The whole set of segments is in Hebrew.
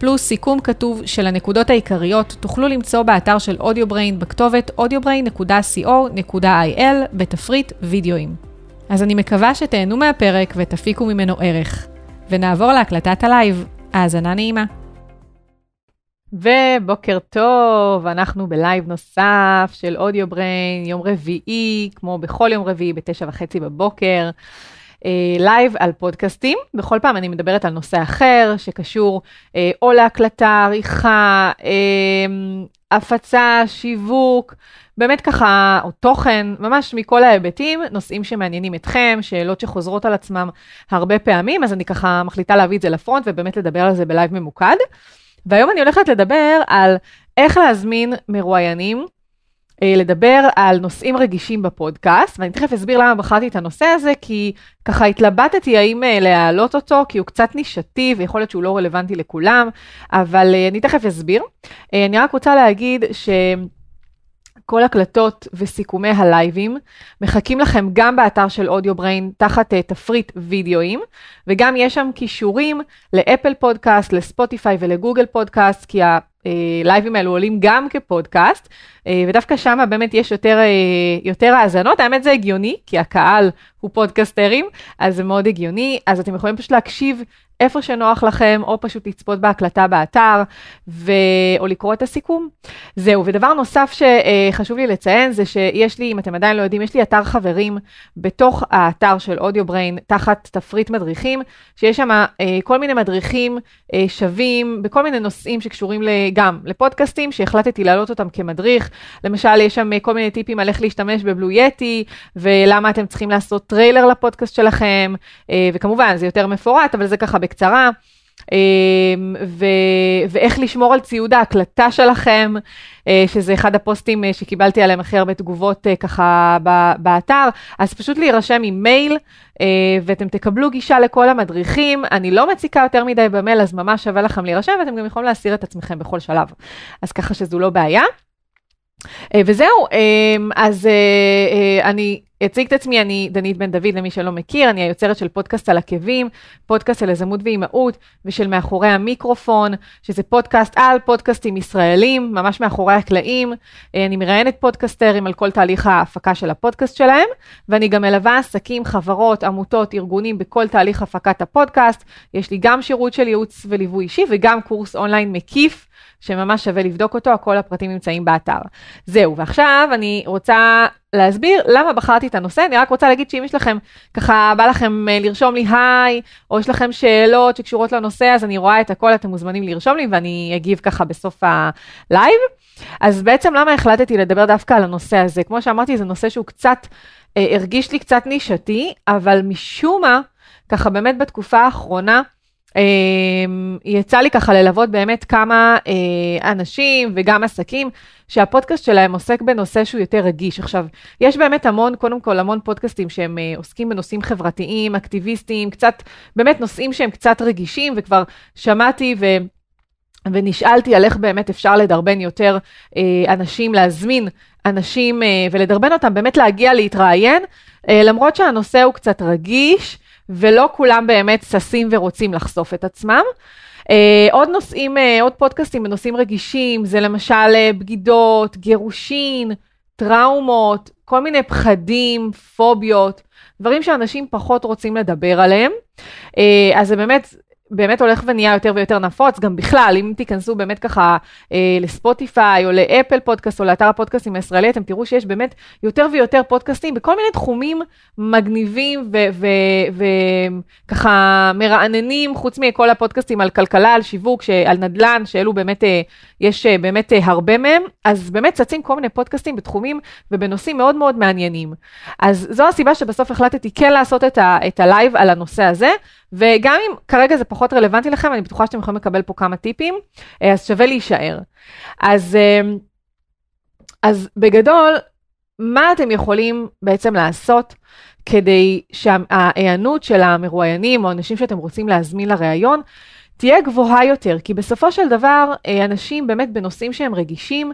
פלוס סיכום כתוב של הנקודות העיקריות, תוכלו למצוא באתר של אודיובריין בכתובת audiobrain.co.il בתפריט וידאוים. אז אני מקווה שתהנו מהפרק ותפיקו ממנו ערך. ונעבור להקלטת הלייב. האזנה נעימה. ובוקר טוב, אנחנו בלייב נוסף של אודיובריין, יום רביעי, כמו בכל יום רביעי בתשע וחצי בבוקר. לייב על פודקאסטים. בכל פעם אני מדברת על נושא אחר שקשור אה, או להקלטה, עריכה, אה, הפצה, שיווק, באמת ככה, או תוכן, ממש מכל ההיבטים, נושאים שמעניינים אתכם, שאלות שחוזרות על עצמם הרבה פעמים, אז אני ככה מחליטה להביא את זה לפרונט ובאמת לדבר על זה בלייב ממוקד. והיום אני הולכת לדבר על איך להזמין מרואיינים אה, לדבר על נושאים רגישים בפודקאסט, ואני תכף אסביר למה בחרתי את הנושא הזה, כי ככה התלבטתי האם אה, להעלות אותו, כי הוא קצת נישתי ויכול להיות שהוא לא רלוונטי לכולם, אבל אה, אני תכף אסביר. אני רק רוצה להגיד ש... כל הקלטות וסיכומי הלייבים מחכים לכם גם באתר של אודיו בריין תחת תפריט וידאוים, וגם יש שם קישורים לאפל פודקאסט, לספוטיפיי ולגוגל פודקאסט, כי הלייבים האלו עולים גם כפודקאסט, אה, ודווקא שם באמת יש יותר, אה, יותר האזנות, האמת זה הגיוני, כי הקהל הוא פודקסטרים, אז זה מאוד הגיוני, אז אתם יכולים פשוט להקשיב איפה שנוח לכם, או פשוט לצפות בהקלטה באתר, ו... או לקרוא את הסיכום. זהו, ודבר נוסף שחשוב לי לציין, זה שיש לי, אם אתם עדיין לא יודעים, יש לי אתר חברים בתוך האתר של אודיו בריין, תחת תפריט מדריכים, שיש שם אה, כל מיני מדריכים אה, שווים, בכל מיני נושאים שקשורים גם לפודקאסטים, שהחלטתי להעלות אותם כמדריך. למשל, יש שם אה, כל מיני טיפים על איך להשתמש בבלו יטי, ולמה אתם צריכים לעשות טריילר לפודקאסט שלכם, וכמובן, זה יותר מפורט, אבל זה ככה בקצרה. אמ, ו- ואיך לשמור על ציוד ההקלטה שלכם, אה, שזה אחד הפוסטים אה, שקיבלתי עליהם הכי הרבה תגובות אה, ככה באתר, אז פשוט להירשם עם מייל, ואתם תקבלו גישה לכל המדריכים. אני לא מציקה יותר מדי במייל, אז ממש שווה לכם להירשם, ואתם גם יכולים להסיר את עצמכם בכל שלב. אז ככה שזו לא בעיה. וזהו, אמ, אז אני אציג את עצמי, אני דנית בן דוד, למי שלא מכיר, אני היוצרת של פודקאסט על עקבים, פודקאסט על יזמות ואימהות, ושל מאחורי המיקרופון, שזה פודקאסט על פודקאסטים ישראלים, ממש מאחורי הקלעים. אה, אני מראיינת פודקאסטרים על כל תהליך ההפקה של הפודקאסט שלהם, ואני גם מלווה עסקים, חברות, עמותות, ארגונים בכל תהליך הפקת הפודקאסט. יש לי גם שירות של ייעוץ וליווי אישי וגם קורס אונליין מקיף. שממש שווה לבדוק אותו, כל הפרטים נמצאים באתר. זהו, ועכשיו אני רוצה להסביר למה בחרתי את הנושא, אני רק רוצה להגיד שאם יש לכם, ככה בא לכם אה, לרשום לי היי, או יש לכם שאלות שקשורות לנושא, אז אני רואה את הכל, אתם מוזמנים לרשום לי ואני אגיב ככה בסוף הלייב. אז בעצם למה החלטתי לדבר דווקא על הנושא הזה? כמו שאמרתי, זה נושא שהוא קצת, אה, הרגיש לי קצת נישתי, אבל משום מה, ככה באמת בתקופה האחרונה, יצא לי ככה ללוות באמת כמה אה, אנשים וגם עסקים שהפודקאסט שלהם עוסק בנושא שהוא יותר רגיש. עכשיו, יש באמת המון, קודם כל המון פודקאסטים שהם אה, עוסקים בנושאים חברתיים, אקטיביסטיים, קצת, באמת נושאים שהם קצת רגישים, וכבר שמעתי ו... ונשאלתי על איך באמת אפשר לדרבן יותר אה, אנשים, להזמין אנשים אה, ולדרבן אותם באמת להגיע להתראיין, אה, למרות שהנושא הוא קצת רגיש. ולא כולם באמת ששים ורוצים לחשוף את עצמם. Uh, עוד נושאים, uh, עוד פודקאסטים בנושאים רגישים, זה למשל uh, בגידות, גירושין, טראומות, כל מיני פחדים, פוביות, דברים שאנשים פחות רוצים לדבר עליהם. אז זה באמת באמת הולך ונהיה יותר ויותר נפוץ, גם בכלל, אם תיכנסו באמת ככה אה, לספוטיפיי או לאפל פודקאסט או לאתר הפודקאסטים הישראלי, אתם תראו שיש באמת יותר ויותר פודקאסטים בכל מיני תחומים מגניבים וככה מרעננים, חוץ מכל הפודקאסטים על כלכלה, על שיווק, על נדל"ן, שאלו באמת, אה, יש אה, באמת אה, הרבה מהם, אז באמת צצים כל מיני פודקאסטים בתחומים ובנושאים מאוד מאוד מעניינים. אז זו הסיבה שבסוף החלטתי כן לעשות את, את הלייב על הנושא הזה. וגם אם כרגע זה פחות רלוונטי לכם, אני בטוחה שאתם יכולים לקבל פה כמה טיפים, אה, אז שווה להישאר. אז, אה, אז בגדול, מה אתם יכולים בעצם לעשות כדי שההיענות של המרואיינים או אנשים שאתם רוצים להזמין לראיון תהיה גבוהה יותר, כי בסופו של דבר אה, אנשים באמת בנושאים שהם רגישים,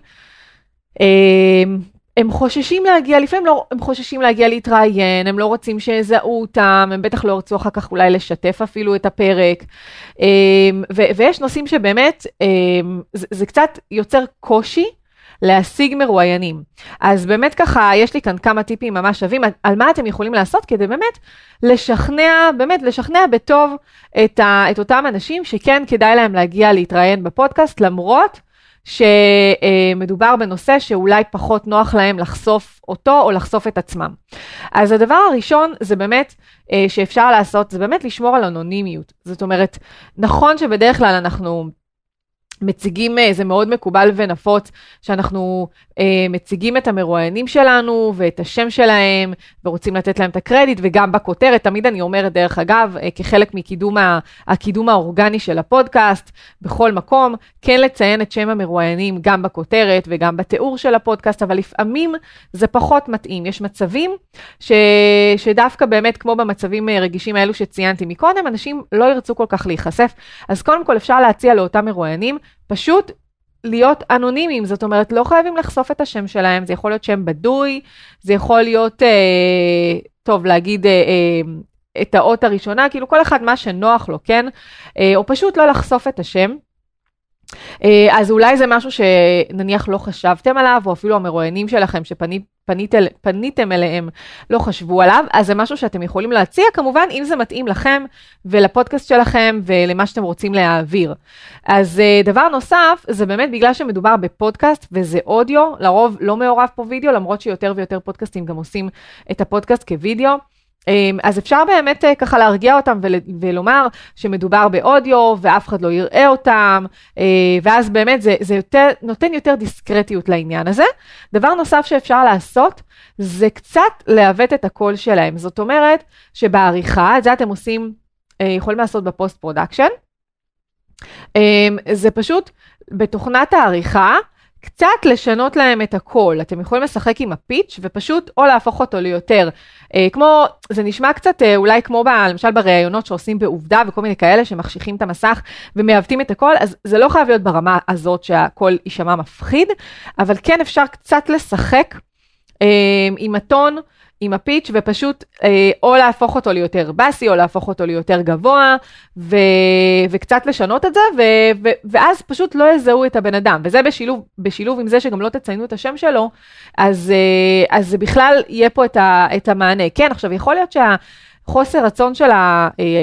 הם חוששים להגיע, לפעמים לא, הם חוששים להגיע להתראיין, הם לא רוצים שיזהו אותם, הם בטח לא ירצו אחר כך אולי לשתף אפילו את הפרק. אה, ו- ויש נושאים שבאמת, זה, זה קצת יוצר קושי. להשיג מרואיינים. אז באמת ככה, יש לי כאן כמה טיפים ממש שווים על מה אתם יכולים לעשות כדי באמת לשכנע, באמת לשכנע בטוב את, ה, את אותם אנשים שכן כדאי להם להגיע להתראיין בפודקאסט, למרות שמדובר בנושא שאולי פחות נוח להם לחשוף אותו או לחשוף את עצמם. אז הדבר הראשון זה באמת אה, שאפשר לעשות, זה באמת לשמור על אנונימיות. זאת אומרת, נכון שבדרך כלל אנחנו... מציגים, אה, זה מאוד מקובל ונפוץ, שאנחנו מציגים את המרואיינים שלנו ואת השם שלהם, ורוצים לתת להם את הקרדיט, וגם בכותרת, תמיד אני אומרת, דרך אגב, אה, כחלק מקידום ה, הקידום האורגני של הפודקאסט, בכל מקום, כן לציין את שם המרואיינים גם בכותרת וגם בתיאור של הפודקאסט, אבל לפעמים זה פחות מתאים. יש מצבים ש, שדווקא באמת, כמו במצבים אה, רגישים האלו שציינתי מקודם, אנשים לא ירצו כל כך להיחשף, אז קודם כל אפשר להציע לאותם מרואיינים, פשוט להיות אנונימיים, זאת אומרת, לא חייבים לחשוף את השם שלהם, זה יכול להיות שם בדוי, זה יכול להיות, אה, טוב, להגיד אה, אה, את האות הראשונה, כאילו כל אחד מה שנוח לו, כן? אה, או פשוט לא לחשוף את השם. אה, אז אולי זה משהו שנניח לא חשבתם עליו, או אפילו המרואיינים שלכם שפניתם אליהם לא חשבו עליו, אז זה משהו שאתם יכולים להציע, כמובן, אם זה מתאים לכם ולפודקאסט שלכם ולמה שאתם רוצים להעביר. אז אה, דבר נוסף, זה באמת בגלל שמדובר בפודקאסט וזה אודיו, לרוב לא מעורב פה וידאו, למרות שיותר ויותר פודקאסטים גם עושים את הפודקאסט כווידאו. אמ, אז אפשר באמת אה, ככה להרגיע אותם ול, ולומר שמדובר באודיו ואף אחד לא יראה אותם, אה, ואז באמת זה, זה יותר, נותן יותר דיסקרטיות לעניין הזה. דבר נוסף שאפשר לעשות זה קצת לעוות את הקול שלהם. זאת אומרת שבעריכה, את זה אתם עושים, אה, יכולים לעשות ב post production. אמ, זה פשוט בתוכנת העריכה, קצת לשנות להם את הקול. אתם יכולים לשחק עם ה pitch ופשוט או להפוך אותו ליותר. אה, כמו, זה נשמע קצת אה, אולי כמו ב, למשל בראיונות שעושים בעובדה וכל מיני כאלה שמחשיכים את המסך ומעוותים את הקול, אז זה לא חייב להיות ברמה הזאת שהקול יישמע מפחיד, אבל כן אפשר קצת לשחק אה, עם הטון. עם הפיץ' ופשוט אה, או להפוך אותו ליותר באסי או להפוך אותו ליותר גבוה ו, וקצת לשנות את זה ו, ו, ואז פשוט לא יזהו את הבן אדם וזה בשילוב, בשילוב עם זה שגם לא תציינו את השם שלו אז, אה, אז בכלל יהיה פה את, ה, את המענה. כן עכשיו יכול להיות שהחוסר רצון של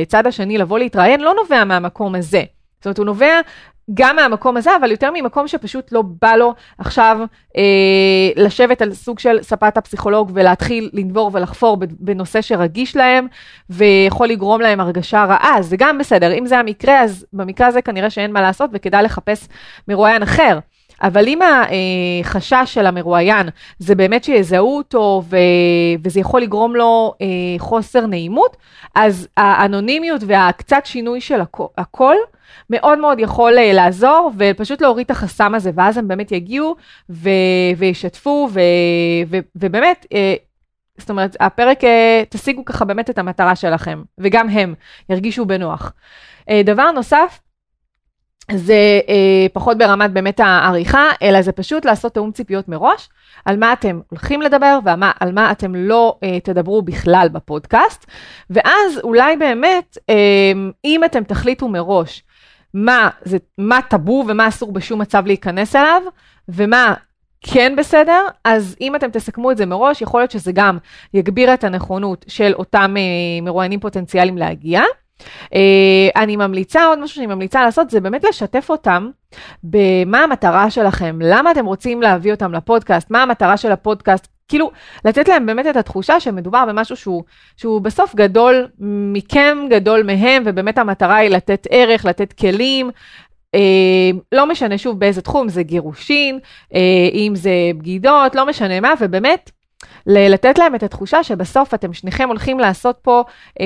הצד השני לבוא להתראיין לא נובע מהמקום הזה. זאת אומרת, הוא נובע גם מהמקום הזה, אבל יותר ממקום שפשוט לא בא לו עכשיו אה, לשבת על סוג של ספת הפסיכולוג ולהתחיל לנבור ולחפור בנושא שרגיש להם ויכול לגרום להם הרגשה רעה, זה גם בסדר. אם זה המקרה, אז במקרה הזה כנראה שאין מה לעשות וכדאי לחפש מרואיין אחר. אבל אם החשש של המרואיין זה באמת שיזהו אותו ו... וזה יכול לגרום לו אה, חוסר נעימות, אז האנונימיות והקצת שינוי של הקול, מאוד מאוד יכול uh, לעזור ופשוט להוריד את החסם הזה, ואז הם באמת יגיעו ו- וישתפו, ו- ו- ובאמת, uh, זאת אומרת, הפרק, תשיגו ככה באמת את המטרה שלכם, וגם הם ירגישו בנוח. דבר נוסף, זה אה, פחות ברמת באמת העריכה, אלא זה פשוט לעשות תאום ציפיות מראש, על מה אתם הולכים לדבר ועל מה אתם לא אה, תדברו בכלל בפודקאסט, ואז אולי באמת, אה, אם אתם תחליטו מראש מה, זה, מה טאבו ומה אסור בשום מצב להיכנס אליו, ומה כן בסדר, אז אם אתם תסכמו את זה מראש, יכול להיות שזה גם יגביר את הנכונות של אותם אה, מרואיינים פוטנציאליים להגיע. Uh, אני ממליצה, עוד משהו שאני ממליצה לעשות, זה באמת לשתף אותם במה המטרה שלכם, למה אתם רוצים להביא אותם לפודקאסט, מה המטרה של הפודקאסט, כאילו, לתת להם באמת את התחושה שמדובר במשהו שהוא, שהוא בסוף גדול מכם, גדול מהם, ובאמת המטרה היא לתת ערך, לתת כלים. אה, לא משנה שוב באיזה תחום, זה גירושין, אה, אם זה בגידות, לא משנה מה, ובאמת, לתת להם את התחושה שבסוף אתם שניכם הולכים לעשות פה אה,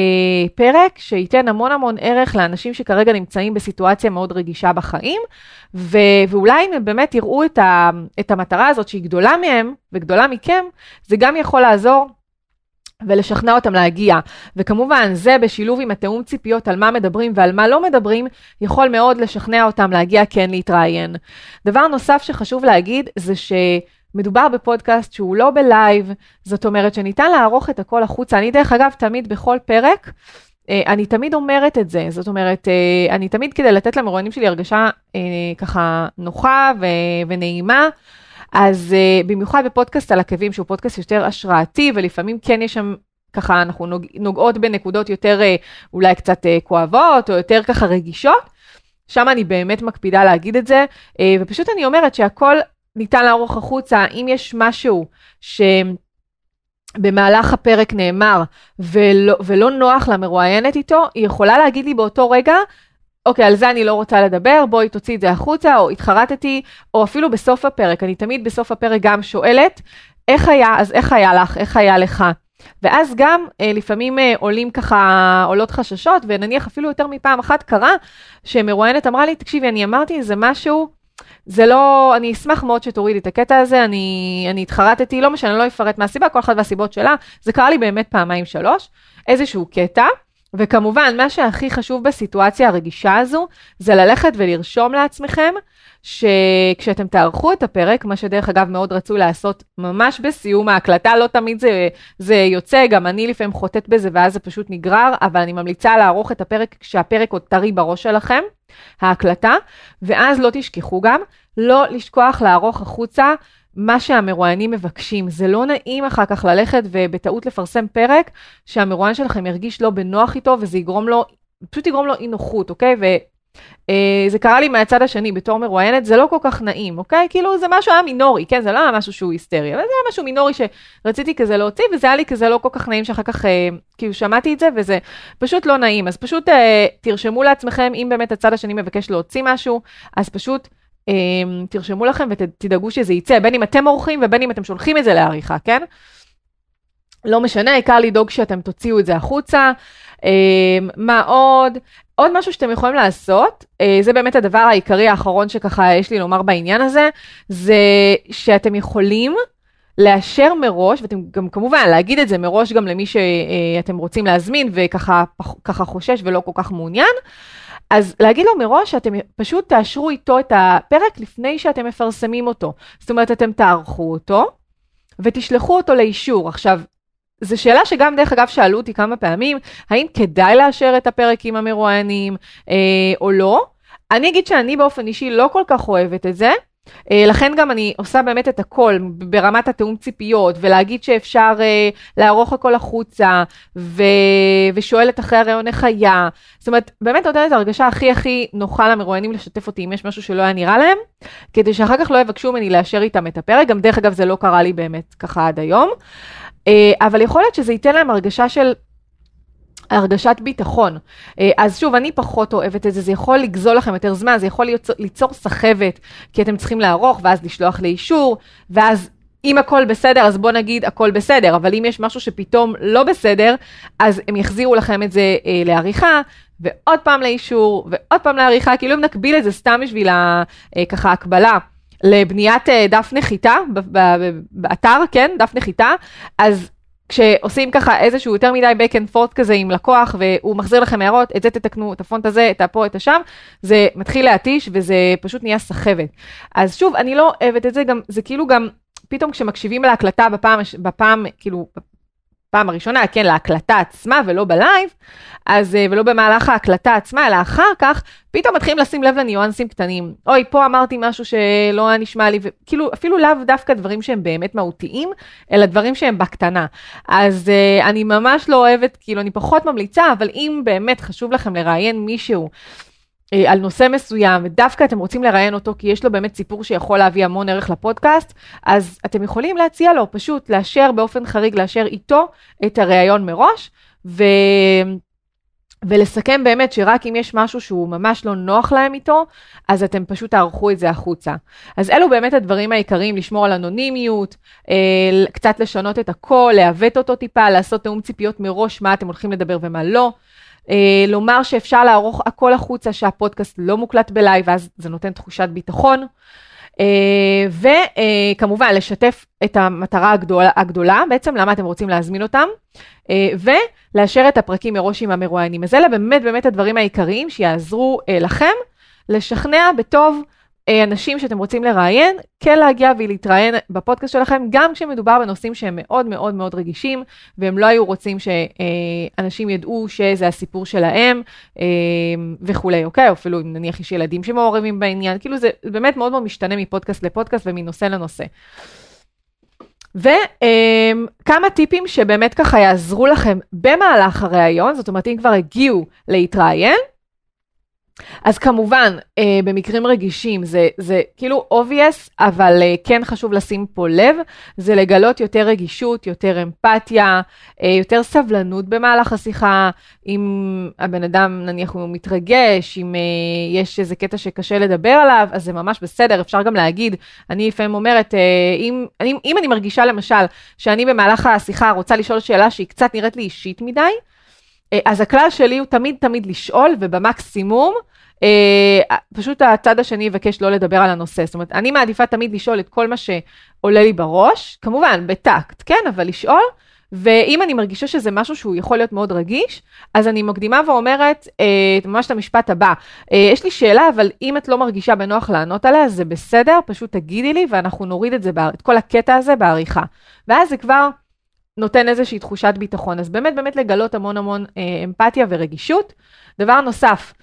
פרק שייתן המון המון ערך לאנשים שכרגע נמצאים בסיטואציה מאוד רגישה בחיים, ו, ואולי אם הם באמת יראו את, ה, את המטרה הזאת שהיא גדולה מהם וגדולה מכם, זה גם יכול לעזור ולשכנע אותם להגיע. וכמובן, זה בשילוב עם התיאום ציפיות על מה מדברים ועל מה לא מדברים, יכול מאוד לשכנע אותם להגיע כן להתראיין. דבר נוסף שחשוב להגיד זה ש... מדובר בפודקאסט שהוא לא בלייב, זאת אומרת שניתן לערוך את הכל החוצה. אני דרך אגב תמיד בכל פרק, אה, אני תמיד אומרת את זה, זאת אומרת, אה, אני תמיד כדי לתת למרואיינים שלי הרגשה אה, ככה נוחה ונעימה, אז במיוחד בפודקאסט על עקבים, שהוא פודקאסט יותר השראתי, ולפעמים כן יש שם ככה, אנחנו נוג, נוגעות בנקודות יותר אולי קצת כואבות, או יותר ככה רגישות. שם אני באמת מקפידה להגיד את זה, ופשוט אני אומרת שהכל ניתן לערוך החוצה, אם יש משהו שבמהלך הפרק נאמר ולא, ולא נוח למרואיינת איתו, היא יכולה להגיד לי באותו רגע, אוקיי, על זה אני לא רוצה לדבר, בואי תוציא את זה החוצה, או התחרטתי, או אפילו בסוף הפרק, אני תמיד בסוף הפרק גם שואלת, איך היה, אז איך היה לך, איך היה לך? ואז גם אה, לפעמים אה, עולים ככה, עולות חששות, ונניח אפילו יותר מפעם אחת קרה, שמרואיינת אמרה לי, תקשיבי, אני אמרתי איזה משהו זה לא, אני אשמח מאוד שתורידי את הקטע הזה, אני, אני התחרטתי, לא משנה, אני לא אפרט מהסיבה, כל אחת והסיבות שלה, זה קרה לי באמת פעמיים שלוש, איזשהו קטע, וכמובן, מה שהכי חשוב בסיטואציה הרגישה הזו, זה ללכת ולרשום לעצמכם, שכשאתם תערכו את הפרק, מה שדרך אגב מאוד רצוי לעשות ממש בסיום ההקלטה, לא תמיד זה, זה יוצא, גם אני לפעמים חוטאת בזה ואז זה פשוט נגרר, אבל אני ממליצה לערוך את הפרק כשהפרק עוד טרי בראש שלכם, ההקלטה, ואז לא תשכחו גם, לא לשכוח לערוך החוצה מה שהמרואיינים מבקשים. זה לא נעים אחר כך ללכת ובטעות לפרסם פרק שהמרואיין שלכם ירגיש לא בנוח איתו וזה יגרום לו, פשוט יגרום לו אי נוחות, אוקיי? Uh, זה קרה לי מהצד השני בתור מרואיינת, זה לא כל כך נעים, אוקיי? כאילו זה משהו היה מינורי, כן? זה לא היה משהו שהוא היסטרי, אבל זה היה משהו מינורי שרציתי כזה להוציא, וזה היה לי כזה לא כל כך נעים שאחר כך, uh, כאילו שמעתי את זה, וזה פשוט לא נעים. אז פשוט uh, תרשמו לעצמכם, אם באמת הצד השני מבקש להוציא משהו, אז פשוט um, תרשמו לכם ותדאגו שזה יצא, בין אם אתם עורכים ובין אם אתם שולחים את זה לעריכה, כן? לא משנה, העיקר לדאוג שאתם תוציאו את זה החוצה. Um, מה עוד? עוד משהו שאתם יכולים לעשות, uh, זה באמת הדבר העיקרי האחרון שככה יש לי לומר בעניין הזה, זה שאתם יכולים לאשר מראש, ואתם גם כמובן להגיד את זה מראש גם למי שאתם רוצים להזמין וככה חושש ולא כל כך מעוניין, אז להגיד לו מראש שאתם פשוט תאשרו איתו את הפרק לפני שאתם מפרסמים אותו. זאת אומרת, אתם תערכו אותו ותשלחו אותו לאישור. עכשיו, זו שאלה שגם, דרך אגב, שאלו אותי כמה פעמים, האם כדאי לאשר את הפרק עם המרואיינים אה, או לא? אני אגיד שאני באופן אישי לא כל כך אוהבת את זה. אה, לכן גם אני עושה באמת את הכל ברמת התיאום ציפיות, ולהגיד שאפשר אה, לערוך הכל החוצה, ו... ושואלת אחרי הראיון איך היה. זאת אומרת, באמת נותנת הרגשה הכי הכי נוחה למרואיינים לשתף אותי אם יש משהו שלא היה נראה להם, כדי שאחר כך לא יבקשו ממני לאשר איתם את הפרק. גם דרך אגב, זה לא קרה לי באמת ככה עד היום. אה, אבל יכול להיות שזה ייתן להם הרגשה של הרגשת ביטחון. אה, אז שוב, אני פחות אוהבת את זה, זה יכול לגזול לכם יותר זמן, זה יכול ליצור, סחבת, כי אתם צריכים לערוך ואז לשלוח לאישור, ואז אם הכל בסדר, אז בוא נגיד הכל בסדר, אבל אם יש משהו שפתאום לא בסדר, אז הם יחזירו לכם את זה אה, לעריכה, ועוד פעם לאישור, ועוד פעם לעריכה, כאילו אם נקביל את זה סתם בשביל ה, אה, ככה הקבלה. לבניית אה, דף נחיתה באתר, כן, דף נחיתה, אז כשעושים ככה איזשהו יותר מדי back and forth כזה עם לקוח והוא מחזיר לכם הערות, את זה תתקנו, את הפונט הזה, את הפה, את השם, זה מתחיל להתיש וזה פשוט נהיה סחבת. אז שוב, אני לא אוהבת את זה, גם, זה כאילו גם, פתאום כשמקשיבים להקלטה בפעם, בפעם, כאילו, פעם הראשונה, כן, להקלטה עצמה ולא בלייב, אז, אה, ולא במהלך ההקלטה עצמה, אלא אחר כך, פתאום מתחילים לשים לב לניואנסים קטנים. אוי, פה אמרתי משהו שלא היה נשמע לי, וכאילו, אפילו לאו דווקא דברים שהם באמת מהותיים, אלא דברים שהם בקטנה. אז uh, אני ממש לא אוהבת, כאילו, אני פחות ממליצה, אבל אם באמת חשוב לכם לראיין מישהו, אה, על נושא מסוים, ודווקא אתם רוצים לראיין אותו כי יש לו באמת סיפור שיכול להביא המון ערך לפודקאסט, אז אתם יכולים להציע לו פשוט לאשר באופן חריג, לאשר איתו את הראיון מראש, ו... ולסכם באמת שרק אם יש משהו שהוא ממש לא נוח להם איתו, אז אתם פשוט תערכו את זה החוצה. אז אלו באמת הדברים העיקריים, לשמור על אנונימיות, אה, קצת לשנות את הכל, לעוות אותו טיפה, לעשות תאום ציפיות מראש, מה אתם הולכים לדבר ומה לא. אה, לומר שאפשר לערוך הכל החוצה, שהפודקאסט לא מוקלט בלייב, ואז זה נותן תחושת ביטחון. Uh, וכמובן, לשתף את המטרה הגדולה, הגדולה, בעצם למה אתם רוצים להזמין אותם, uh, ולאשר את הפרקים מראש עם המרואיינים. אז אלה באמת באמת הדברים העיקריים שיעזרו לכם לשכנע בטוב אה, אנשים שאתם רוצים לראיין, כן להגיע ולהתראיין בפודקאסט שלכם, גם כשמדובר בנושאים שהם מאוד מאוד מאוד רגישים, והם לא היו רוצים שאנשים ידעו שזה הסיפור שלהם אה, וכולי, אוקיי? או אפילו אם נניח יש ילדים שמעורבים בעניין, כאילו זה באמת מאוד מאוד משתנה מפודקאסט לפודקאסט ומנושא לנושא. וכמה טיפים שבאמת ככה יעזרו לכם במהלך הראיון, זאת אומרת אם כבר הגיעו להתראיין, אז כמובן, אה, במקרים רגישים זה, זה כאילו obvious, אבל אה, כן חשוב לשים פה לב, זה לגלות יותר רגישות, יותר אמפתיה, אה, יותר סבלנות במהלך השיחה, אם הבן אדם נניח הוא מתרגש, אם אה, יש איזה קטע שקשה לדבר עליו, אז זה ממש בסדר, אפשר גם להגיד, אני לפעמים אומרת, אה, אם, אני, אם אני מרגישה למשל שאני במהלך השיחה רוצה לשאול שאלה שהיא קצת נראית לי אישית מדי, אה, אז הכלל שלי הוא תמיד תמיד לשאול, ובמקסימום, אה, פשוט הצד השני יבקש לא לדבר על הנושא. זאת אומרת, אני מעדיפה תמיד לשאול את כל מה שעולה לי בראש, כמובן, בטקט, כן, אבל לשאול, ואם אני מרגישה שזה משהו שהוא יכול להיות מאוד רגיש, אז אני מקדימה ואומרת אה, ממש את המשפט הבא. אה, יש לי שאלה, אבל אם את לא מרגישה בנוח לענות עליה, זה בסדר, פשוט תגידי לי, ואנחנו נוריד את זה, את כל הקטע הזה בעריכה. ואז זה כבר... נותן איזושהי תחושת ביטחון. אז באמת באמת לגלות המון המון אה, אמפתיה ורגישות. דבר נוסף,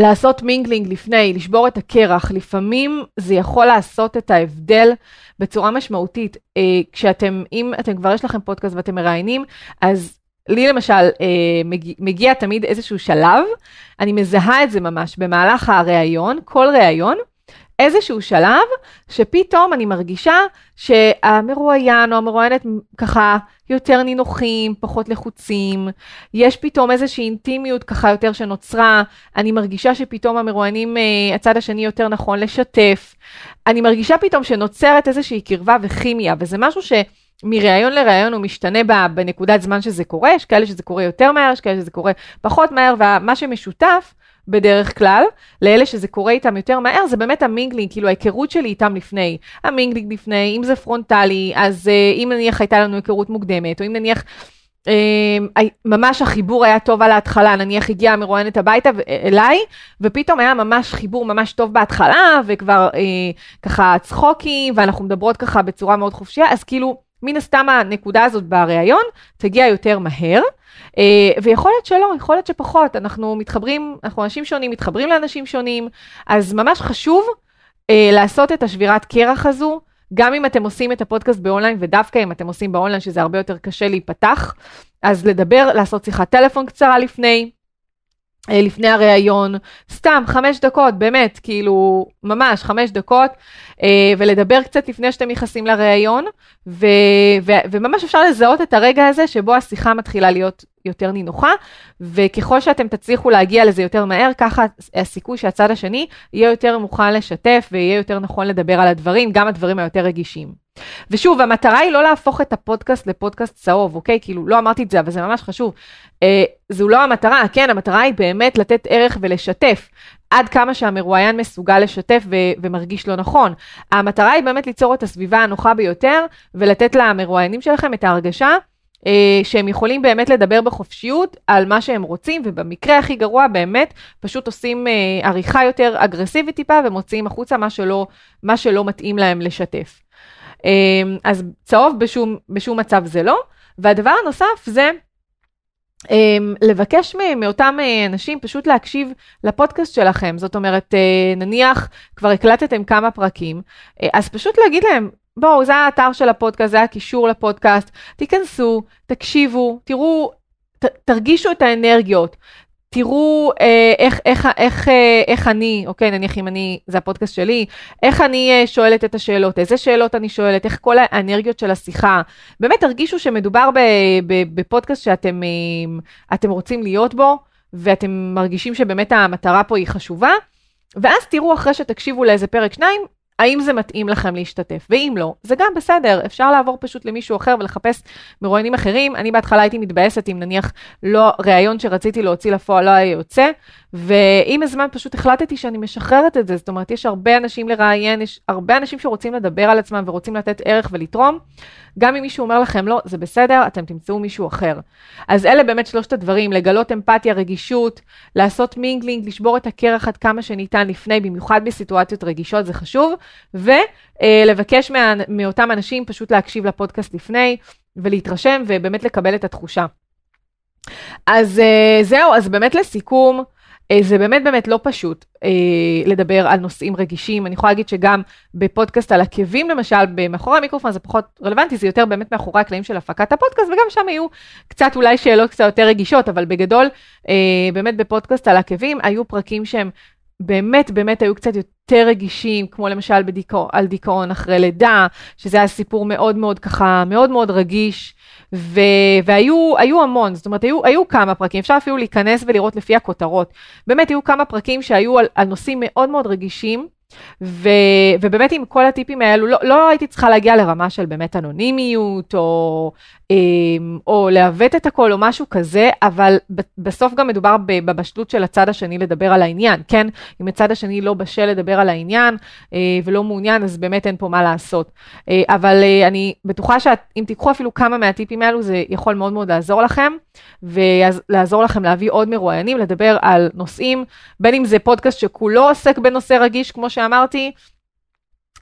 לעשות mingling לפני, לשבור את הקרח, לפעמים זה יכול לעשות את ההבדל בצורה משמעותית. אה, כשאתם, אם אתם כבר יש לכם פודקאסט ואתם מראיינים, אז לי למשל אה, מגיע, מגיע תמיד איזשהו שלב, אני מזהה את זה ממש במהלך הראיון, כל ראיון, איזשהו שלב שפתאום אני מרגישה שהמרואיין או המרואיינת ככה יותר נינוחים, פחות לחוצים, יש פתאום איזושהי אינטימיות ככה יותר שנוצרה, אני מרגישה שפתאום המרואיינים, אה, הצד השני יותר נכון לשתף, אני מרגישה פתאום שנוצרת איזושהי קרבה וכימיה, וזה משהו ש... מראיון לראיון הוא משתנה בנקודת זמן שזה קורה, יש כאלה שזה קורה יותר מהר, יש כאלה שזה קורה פחות מהר, ומה שמשותף בדרך כלל, לאלה שזה קורה איתם יותר מהר, זה באמת ה mingling, כאילו ההיכרות שלי איתם לפני. ה mingling לפני, אם זה פרונטלי, אז uh, אם נניח הייתה לנו היכרות מוקדמת, או אם נניח... Uh, ממש החיבור היה טוב על ההתחלה, נניח הגיעה המרואיינת הביתה אליי, ופתאום היה ממש חיבור ממש טוב בהתחלה, וכבר uh, ככה צחוקים, ואנחנו מדברות ככה בצורה מאוד חופשייה, אז כאילו, מן הסתם הנקודה הזאת בריאיון תגיע יותר מהר. אה, ויכול להיות שלא, יכול להיות שפחות, אנחנו מתחברים, אנחנו אנשים שונים, מתחברים לאנשים שונים, אז ממש חשוב אה, לעשות את השבירת קרח הזו, גם אם אתם עושים את הפודקאסט באונליין, ודווקא אם אתם עושים באונליין, שזה הרבה יותר קשה להיפתח, אז לדבר, לעשות שיחת טלפון קצרה לפני, לפני הראיון, סתם חמש דקות, באמת, כאילו, ממש חמש דקות, אה, ולדבר קצת לפני שאתם נכנסים לראיון, וממש אפשר לזהות את הרגע הזה שבו השיחה מתחילה להיות יותר נינוחה, וככל שאתם תצליחו להגיע לזה יותר מהר, ככה הסיכוי שהצד השני יהיה יותר מוכן לשתף ויהיה יותר נכון לדבר על הדברים, גם הדברים היותר רגישים. ושוב, המטרה היא לא להפוך את הפודקאסט לפודקאסט צהוב, אוקיי? כאילו, לא אמרתי את זה, אבל זה ממש חשוב. אה, זו לא המטרה, כן, המטרה היא באמת לתת ערך ולשתף. עד כמה שהמרואיין מסוגל לשתף ו- ומרגיש לא נכון. המטרה היא באמת ליצור את הסביבה הנוחה ביותר, ולתת למרואיינים שלכם את ההרגשה שהם יכולים באמת לדבר בחופשיות על מה שהם רוצים, ובמקרה הכי גרוע באמת פשוט עושים אה, עריכה יותר אגרסיבית טיפה ומוציאים החוצה מה שלא, מה שלא מתאים להם לשתף. אמ, אז צהוב בשום, בשום מצב זה לא. והדבר הנוסף זה לבקש מאותם אה, אנשים פשוט להקשיב לפודקאסט שלכם. זאת אומרת, אה, נניח כבר הקלטתם כמה פרקים, אה, אז פשוט להגיד להם, בואו, זה האתר של הפודקאסט, זה הקישור לפודקאסט, תיכנסו, תקשיבו, תראו, ת, תרגישו את האנרגיות. תראו אה, איך, איך, איך, אה, איך אני, אוקיי, נניח אם אני, זה הפודקאסט שלי, איך אני אה, שואלת את השאלות, איזה שאלות אני שואלת, איך כל האנרגיות של השיחה. באמת תרגישו שמדובר ב, ב, בפודקאסט שאתם אה, רוצים להיות בו, ואתם מרגישים שבאמת המטרה פה היא חשובה, ואז תראו אחרי שתקשיבו לאיזה פרק שניים, האם זה מתאים לכם להשתתף? ואם לא, זה גם בסדר, אפשר לעבור פשוט למישהו אחר ולחפש מרואיינים אחרים. אני בהתחלה הייתי מתבאסת אם נניח לא, ראיון שרציתי להוציא לפועל לא היה יוצא, ועם הזמן פשוט החלטתי שאני משחררת את זה. זאת אומרת, יש הרבה אנשים לראיין, יש הרבה אנשים שרוצים לדבר על עצמם ורוצים לתת ערך ולתרום. גם אם מישהו אומר לכם לא, זה בסדר, אתם תמצאו מישהו אחר. אז אלה באמת שלושת הדברים, לגלות אמפתיה, רגישות, לעשות mingling, לשבור את הקרח עד כמה שניתן לפני, במיוחד בסיטואציות רגישות, זה חשוב, ולבקש מה, מאותם אנשים פשוט להקשיב לפודקאסט לפני, ולהתרשם, ובאמת לקבל את התחושה. אז אה, זהו, אז באמת לסיכום, אה, זה באמת באמת לא פשוט אה, לדבר על נושאים רגישים. אני יכולה להגיד שגם בפודקאסט על עקבים למשל, מאחורי המיקרופון זה פחות רלוונטי, זה יותר באמת מאחורי הקלעים של הפקת הפודקאסט, וגם שם היו קצת אולי שאלות קצת יותר רגישות, אבל בגדול, אה, באמת בפודקאסט על עקבים היו פרקים שהם באמת באמת היו קצת יותר רגישים, כמו למשל בדיכא, על דיכאון אחרי לידה, שזה היה סיפור מאוד מאוד ככה, מאוד מאוד רגיש. ו... והיו המון, זאת אומרת, היו, היו כמה פרקים, אפשר אפילו להיכנס ולראות לפי הכותרות. באמת, היו כמה פרקים שהיו על, על נושאים מאוד מאוד רגישים, ו, ובאמת עם כל הטיפים האלו, לא, לא הייתי צריכה להגיע לרמה של באמת אנונימיות, או, או לעוות את הכל, או משהו כזה, אבל בסוף גם מדובר בבשלות של הצד השני לדבר על העניין, כן? אם הצד השני לא בשל לדבר על העניין אה, ולא מעוניין, אז באמת אין פה מה לעשות. אה, אבל אה, אני בטוחה שאם תיקחו אפילו כמה מהטיפים האלו, זה יכול מאוד מאוד לעזור לכם, ולעזור לכם להביא עוד מרואיינים, לדבר על נושאים, בין אם זה פודקאסט שכולו עוסק בנושא רגיש, כמו שאמרתי,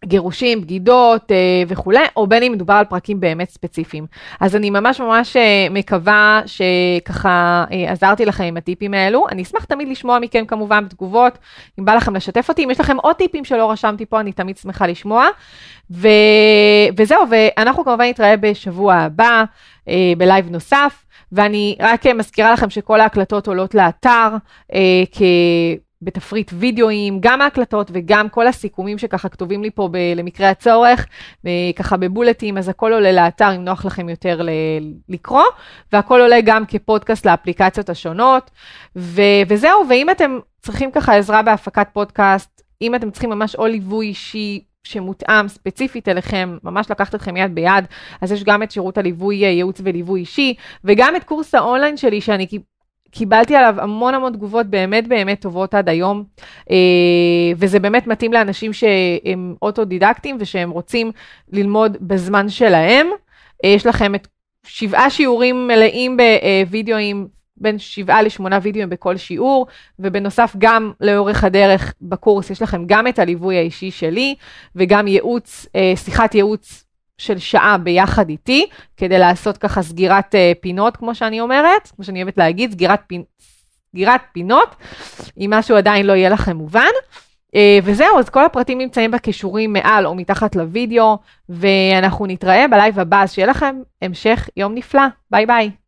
גירושים, בגידות אה, וכולי, או בין אם מדובר על פרקים באמת ספציפיים. אז אני ממש ממש אה, מקווה שככה אה, עזרתי לכם עם הטיפים האלו. אני אשמח תמיד לשמוע מכם כמובן בתגובות, אם בא לכם לשתף אותי. אם יש לכם עוד טיפים שלא רשמתי פה, אני תמיד שמחה לשמוע. ו... וזהו, ואנחנו כמובן נתראה בשבוע הבא אה, בלייב נוסף. ואני רק מזכירה לכם שכל ההקלטות עולות לאתר אה, כ... בתפריט וידאוים, גם ההקלטות וגם כל הסיכומים שככה כתובים לי פה ב- למקרה הצורך, ככה בבולטים, אז הכל עולה לאתר אם נוח לכם יותר ל- לקרוא, והכל עולה גם כפודקאסט לאפליקציות השונות, ו- וזהו, ואם אתם צריכים ככה עזרה בהפקת פודקאסט, אם אתם צריכים ממש או ליווי אישי, שמותאם ספציפית אליכם, ממש לקחת אתכם יד ביד, אז יש גם את שירות הליווי, ייעוץ וליווי אישי, וגם את קורס האונליין שלי, שאני קיבלתי עליו המון המון תגובות באמת באמת טובות עד היום, אה, וזה באמת מתאים לאנשים שהם אוטודידקטים ושהם רוצים ללמוד בזמן שלהם. אה, יש לכם את שבעה שיעורים מלאים בווידאוים, בין שבעה לשמונה וידאוים בכל שיעור, ובנוסף גם לאורך הדרך בקורס יש לכם גם את הליווי האישי שלי, וגם ייעוץ, אה, שיחת ייעוץ של שעה ביחד איתי, כדי לעשות ככה סגירת uh, פינות, כמו שאני אומרת, כמו שאני אוהבת להגיד, סגירת, פינ... סגירת פינות, אם משהו עדיין לא יהיה לכם מובן. Uh, וזהו, אז כל הפרטים נמצאים בכישורים מעל או מתחת לוידאו, ואנחנו נתראה בלייב הבא, אז שיהיה לכם המשך יום נפלא. ביי ביי.